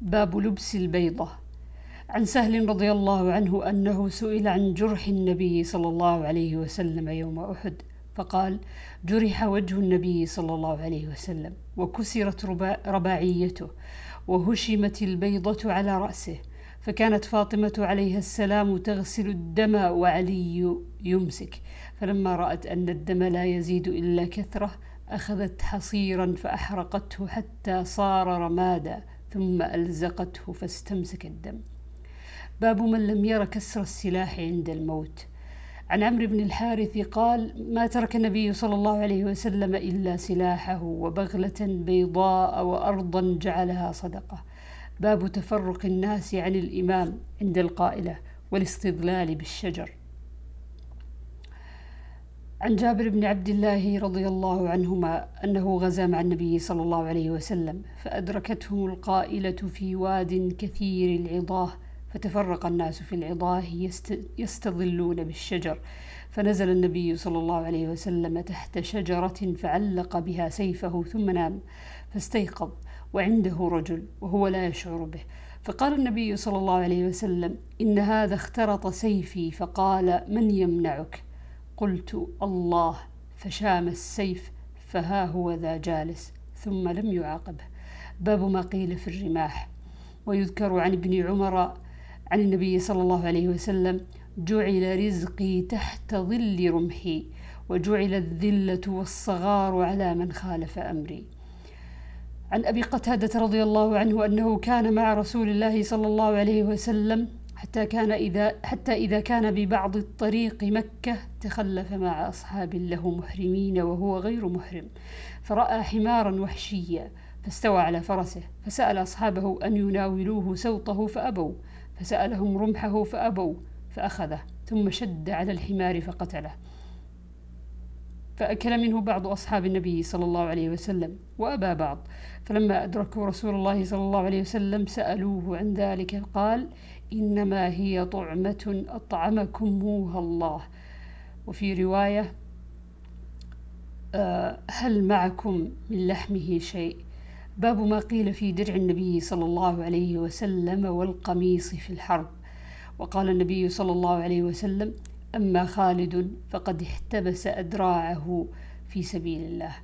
باب لبس البيضة. عن سهل رضي الله عنه أنه سئل عن جرح النبي صلى الله عليه وسلم يوم أحد فقال جرح وجه النبي صلى الله عليه وسلم وكسرت رباعيته وهشمت البيضة على رأسه فكانت فاطمة عليها السلام تغسل الدم وعلي يمسك. فلما رأت أن الدم لا يزيد إلا كثرة أخذت حصيرا فأحرقته حتى صار رمادا. ثم ألزقته فاستمسك الدم. باب من لم ير كسر السلاح عند الموت. عن عمرو بن الحارث قال ما ترك النبي صلى الله عليه وسلم إلا سلاحه وبغلة بيضاء وأرضا جعلها صدقة. باب تفرق الناس عن الإمام عند القائلة والاستظلال بالشجر. عن جابر بن عبد الله رضي الله عنهما أنه غزا مع النبي صلى الله عليه وسلم فأدركتهم القائلة في واد كثير العضاه فتفرق الناس في العضاه يستظلون بالشجر. فنزل النبي صلى الله عليه وسلم تحت شجرة فعلق بها سيفه ثم نام فاستيقظ وعنده رجل وهو لا يشعر به. فقال النبي صلى الله عليه وسلم إن هذا اخترط سيفي فقال من يمنعك؟ قلت الله فشام السيف فها هو ذا جالس ثم لم يعاقبه. باب ما قيل في الرماح. ويذكر عن ابن عمر عن النبي صلى الله عليه وسلم جعل رزقي تحت ظل رمحي وجعل الذلة والصغار على من خالف أمري. عن أبي قتادة رضي الله عنه أنه كان مع رسول الله صلى الله عليه وسلم حتى كان إذا حتى إذا كان ببعض الطريق مكة تخلف مع أصحاب له محرمين وهو غير محرم. فرأى حمارا وحشيا فاستوى على فرسه فسأل أصحابه أن يناولوه سوطه فأبوا فسألهم رمحه فأبوا فأخذه ثم شد على الحمار فقتله. فأكل منه بعض أصحاب النبي صلى الله عليه وسلم وأبى بعض. فلما أدركوا رسول الله صلى الله عليه وسلم سألوه عن ذلك قال إنما هي طعمة أطعمكموها الله. وفي رواية آه، هل معكم من لحمه شيء؟ باب ما قيل في درع النبي صلى الله عليه وسلم والقميص في الحرب. وقال النبي صلى الله عليه وسلم أما خالد فقد احتبس أدراعه في سبيل الله.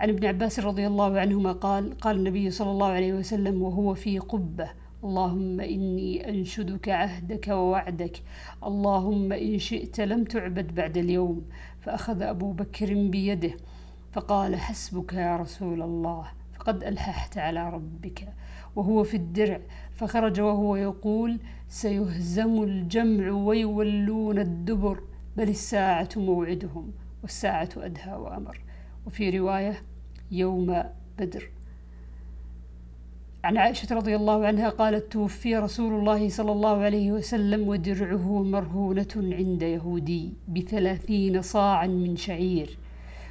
عن ابن عباس رضي الله عنهما قال قال النبي صلى الله عليه وسلم وهو في قبة اللهم إني أنشدك عهدك ووعدك. اللهم إن شئت لم تعبد بعد اليوم فأخذ أبو بكر بيده فقال حسبك يا رسول الله فقد ألححت على ربك وهو في الدرع. فخرج وهو يقول سيهزم الجمع ويولون الدبر بل الساعة موعدهم والساعة أدهى وأمر. وفي رواية يوم بدر. عن عائشة رضي الله عنها قالت توفي رسول الله صلى الله عليه وسلم ودرعه مرهونة عند يهودي بثلاثين صاعا من شعير.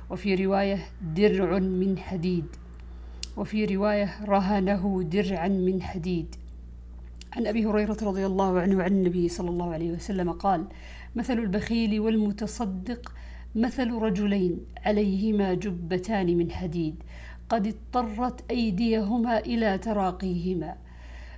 وفي رواية درع من حديد. وفي رواية رهنه درعا من حديد. عن أبي هريرة رضي الله عنه عن النبي صلى الله عليه وسلم قال مثل البخيل والمتصدق مثل رجلين عليهما جبتان من حديد. قد اضطرت أيديهما إلى تراقيهما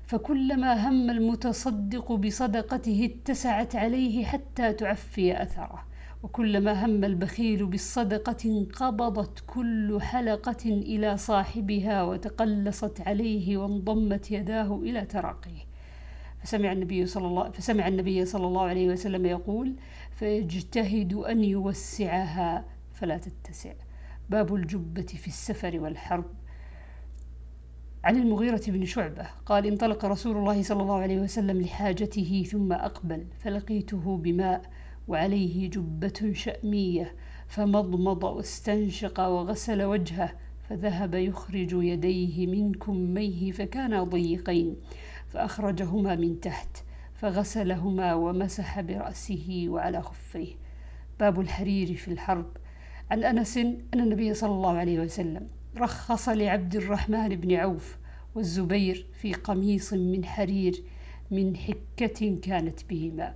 فكلما هم المتصدق بصدقته اتسعت عليه حتى تعفي أثره وكلما هم البخيل بالصدقة انقبضت كل حلقة إلى صاحبها وتقلصت عليه وانضمت يداه إلى تراقيه. فسمع النبي صلى الله فسمع النبي صلى الله عليه وسلم يقول فيجتهد أن يوسعها فلا تتسع. باب الجبة في السفر والحرب. عن المغيرة بن شعبة قال انطلق رسول الله صلى الله عليه وسلم لحاجته ثم أقبل فلقيته بماء وعليه جبة شأمية فمضمض واستنشق وغسل وجهه فذهب يخرج يديه من كميه فكانا ضيقين فأخرجهما من تحت فغسلهما ومسح برأسه وعلى خفيه. باب الحرير في الحرب. عن أنس أن النبي صلى الله عليه وسلم رخص لعبد الرحمن بن عوف والزبير في قميص من حرير من حكة كانت بهما.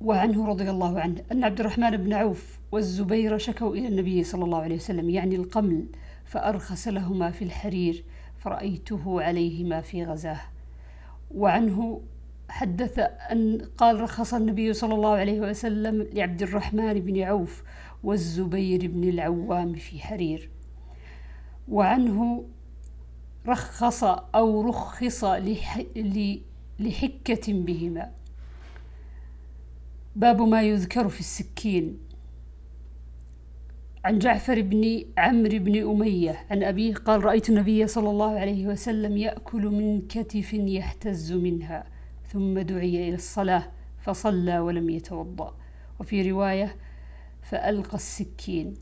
وعنه رضي الله عنه أن عبد الرحمن بن عوف والزبير شكوا إلى النبي صلى الله عليه وسلم يعني القمل فأرخص لهما في الحرير فرأيته عليهما في غزاة. وعنه حدث أن قال رخص النبي صلى الله عليه وسلم لعبد الرحمن بن عوف والزبير بن العوام في حرير. وعنه رخص أو رخص لحكة بهما. باب ما يذكر في السكين. عن جعفر بن عمرو بن أمية عن أبيه قال رأيت النبي صلى الله عليه وسلم يأكل من كتف يهتز منها. ثم دعي إلى الصلاة فصلى ولم يتوضأ. وفي رواية فألقى السكين.